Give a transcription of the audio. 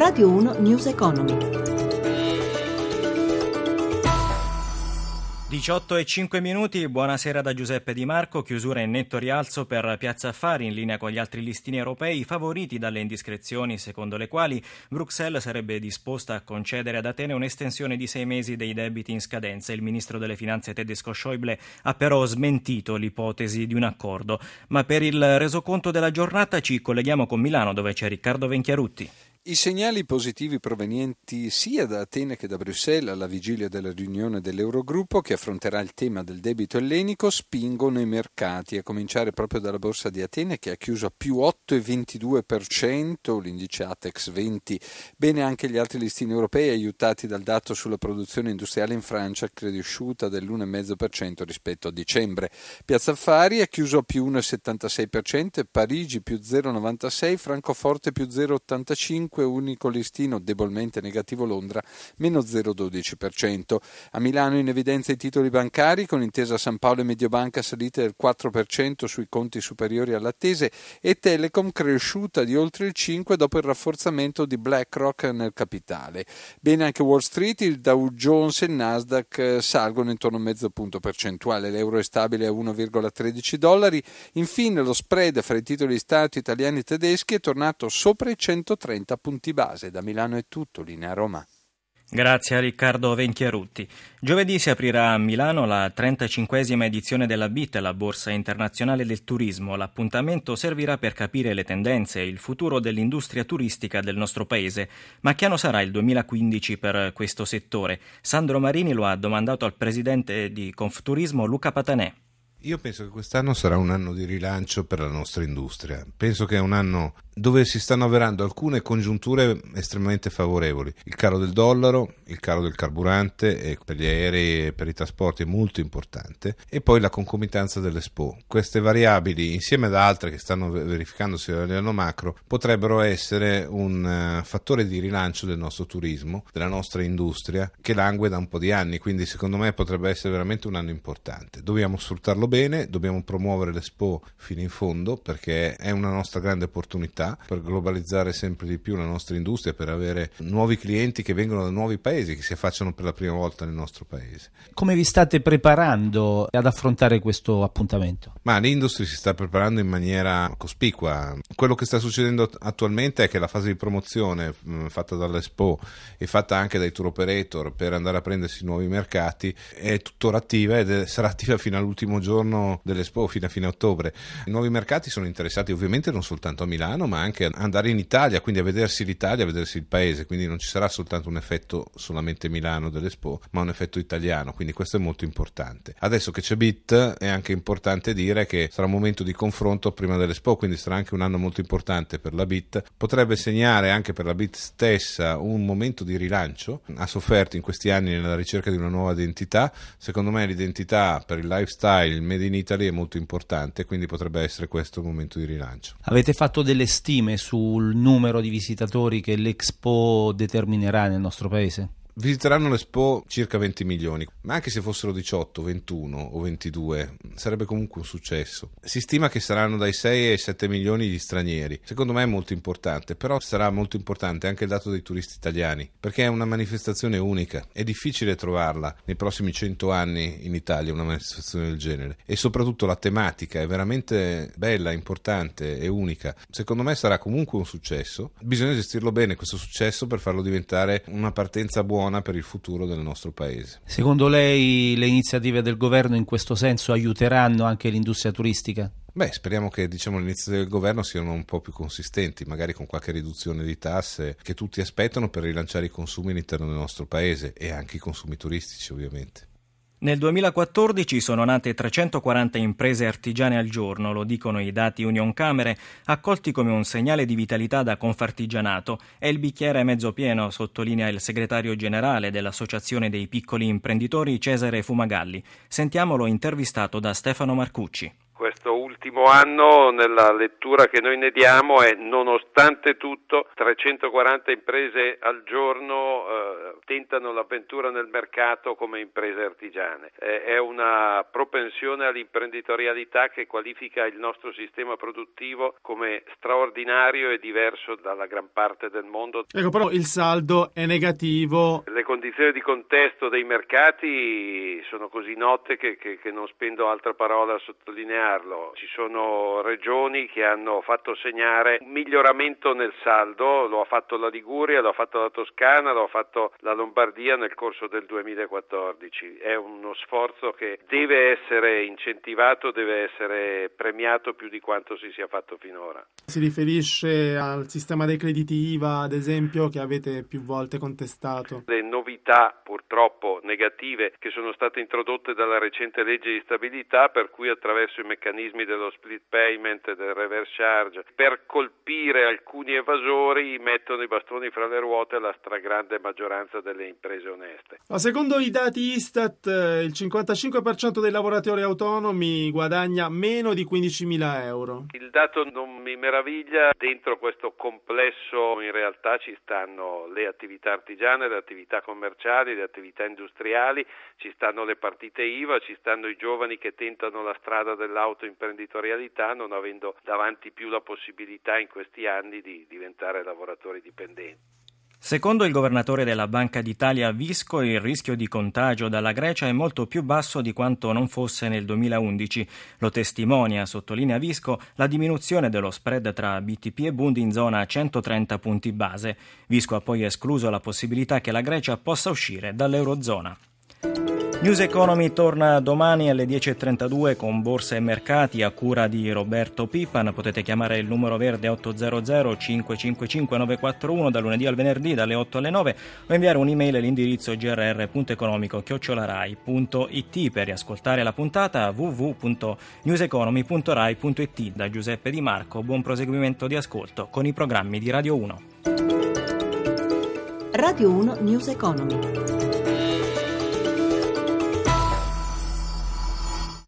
Radio 1 News Economy. 18 e 5 minuti, buonasera da Giuseppe Di Marco, chiusura in netto rialzo per Piazza Affari in linea con gli altri listini europei favoriti dalle indiscrezioni secondo le quali Bruxelles sarebbe disposta a concedere ad Atene un'estensione di sei mesi dei debiti in scadenza. Il ministro delle finanze tedesco Schäuble ha però smentito l'ipotesi di un accordo. Ma per il resoconto della giornata ci colleghiamo con Milano dove c'è Riccardo Venchiarutti. I segnali positivi provenienti sia da Atene che da Bruxelles alla vigilia della riunione dell'Eurogruppo che affronterà il tema del debito ellenico spingono i mercati, a cominciare proprio dalla borsa di Atene che ha chiuso a più 8,22%, l'indice Atex 20. Bene anche gli altri listini europei aiutati dal dato sulla produzione industriale in Francia cresciuta dell'1,5% rispetto a dicembre. Piazza Affari ha chiuso a più 1,76%, Parigi più 0,96%, Francoforte più 0,85%, 5, unico listino debolmente negativo Londra, meno 0,12%. A Milano in evidenza i titoli bancari con intesa San Paolo e Mediobanca salite del 4% sui conti superiori all'attese e Telecom cresciuta di oltre il 5% dopo il rafforzamento di BlackRock nel capitale. Bene anche Wall Street, il Dow Jones e il Nasdaq eh, salgono intorno a mezzo punto percentuale, l'euro è stabile a 1,13 dollari, infine lo spread fra i titoli di Stato italiani e tedeschi è tornato sopra i 130 punti base. Da Milano è tutto, linea Roma. Grazie a Riccardo Venchiarutti. Giovedì si aprirà a Milano la 35esima edizione della BIT, la Borsa Internazionale del Turismo. L'appuntamento servirà per capire le tendenze e il futuro dell'industria turistica del nostro paese. Ma che anno sarà il 2015 per questo settore? Sandro Marini lo ha domandato al presidente di Confturismo Luca Patanè. Io penso che quest'anno sarà un anno di rilancio per la nostra industria. Penso che è un anno dove si stanno avverando alcune congiunture estremamente favorevoli. Il caro del dollaro, il caro del carburante per gli aerei e per i trasporti è molto importante e poi la concomitanza dell'Expo. Queste variabili insieme ad altre che stanno verificandosi a livello macro potrebbero essere un uh, fattore di rilancio del nostro turismo, della nostra industria che langue da un po' di anni, quindi secondo me potrebbe essere veramente un anno importante. Dobbiamo sfruttarlo bene, dobbiamo promuovere l'Expo fino in fondo perché è una nostra grande opportunità per globalizzare sempre di più la nostra industria, per avere nuovi clienti che vengono da nuovi paesi, che si affacciano per la prima volta nel nostro paese. Come vi state preparando ad affrontare questo appuntamento? Ma l'industria si sta preparando in maniera cospicua. Quello che sta succedendo attualmente è che la fase di promozione mh, fatta dall'Expo e fatta anche dai tour operator per andare a prendersi nuovi mercati è tuttora attiva ed è, sarà attiva fino all'ultimo giorno dell'Expo, fino a fine ottobre. I nuovi mercati sono interessati ovviamente non soltanto a Milano, ma anche andare in Italia, quindi a vedersi l'Italia, a vedersi il paese, quindi non ci sarà soltanto un effetto solamente Milano dell'Expo, ma un effetto italiano, quindi questo è molto importante. Adesso che c'è BIT è anche importante dire che sarà un momento di confronto prima dell'Expo, quindi sarà anche un anno molto importante per la BIT, potrebbe segnare anche per la BIT stessa un momento di rilancio, ha sofferto in questi anni nella ricerca di una nuova identità, secondo me l'identità per il lifestyle, il Made in Italy è molto importante, quindi potrebbe essere questo un momento di rilancio. Avete fatto delle stime sul numero di visitatori che l'Expo determinerà nel nostro paese? Visiteranno l'Expo circa 20 milioni, ma anche se fossero 18, 21 o 22 sarebbe comunque un successo. Si stima che saranno dai 6 ai 7 milioni di stranieri. Secondo me è molto importante, però sarà molto importante anche il dato dei turisti italiani, perché è una manifestazione unica. È difficile trovarla nei prossimi 100 anni in Italia una manifestazione del genere e soprattutto la tematica è veramente bella, importante e unica. Secondo me sarà comunque un successo. Bisogna gestirlo bene questo successo per farlo diventare una partenza buona buona per il futuro del nostro paese. Secondo lei le iniziative del governo in questo senso aiuteranno anche l'industria turistica? Beh, speriamo che diciamo, le iniziative del governo siano un po' più consistenti, magari con qualche riduzione di tasse che tutti aspettano per rilanciare i consumi all'interno del nostro paese e anche i consumi turistici ovviamente. Nel 2014 sono nate 340 imprese artigiane al giorno, lo dicono i dati Union Camere, accolti come un segnale di vitalità da Confartigianato. E il bicchiere è mezzo pieno, sottolinea il segretario generale dell'Associazione dei piccoli imprenditori Cesare Fumagalli. Sentiamolo intervistato da Stefano Marcucci. Questo ultimo anno nella lettura che noi ne diamo è nonostante tutto 340 imprese al giorno eh, tentano l'avventura nel mercato come imprese artigiane. Eh, è una propensione all'imprenditorialità che qualifica il nostro sistema produttivo come straordinario e diverso dalla gran parte del mondo. Ecco, però il saldo è negativo. Le condizioni di contesto dei mercati sono così note che, che, che non spendo altra parola a sottolinearlo. Ci sono regioni che hanno fatto segnare un miglioramento nel saldo, lo ha fatto la Liguria, lo ha fatto la Toscana, lo ha fatto la Lombardia nel corso del 2014. È uno sforzo che deve essere incentivato, deve essere premiato più di quanto si sia fatto finora. Si riferisce al sistema dei crediti IVA, ad esempio, che avete più volte contestato. Le novità purtroppo negative che sono state introdotte dalla recente legge di stabilità per cui attraverso i meccanismi dello split payment e del reverse charge per colpire alcuni evasori mettono i bastoni fra le ruote la stragrande maggioranza delle imprese oneste. Ma secondo i dati Istat il 55% dei lavoratori autonomi guadagna meno di 15.000 euro. Il dato non mi meraviglia, dentro questo complesso in realtà ci stanno le attività artigiane, le attività commerciali, le attività industriali, ci stanno le partite IVA, ci stanno i giovani che tentano la strada dell'autoimprenditorialità non avendo davanti più la possibilità in questi anni di diventare lavoratori dipendenti. Secondo il governatore della Banca d'Italia Visco, il rischio di contagio dalla Grecia è molto più basso di quanto non fosse nel 2011. Lo testimonia, sottolinea Visco, la diminuzione dello spread tra BTP e Bund in zona 130 punti base. Visco ha poi escluso la possibilità che la Grecia possa uscire dall'Eurozona. News Economy torna domani alle 10.32 con borse e mercati a cura di Roberto Pipan. Potete chiamare il numero verde 800 555 941 da lunedì al venerdì dalle 8 alle 9 o inviare un'email all'indirizzo grr.economico-rai.it per riascoltare la puntata www.newseconomy.rai.it. Da Giuseppe Di Marco, buon proseguimento di ascolto con i programmi di Radio 1. Radio 1 News Economy.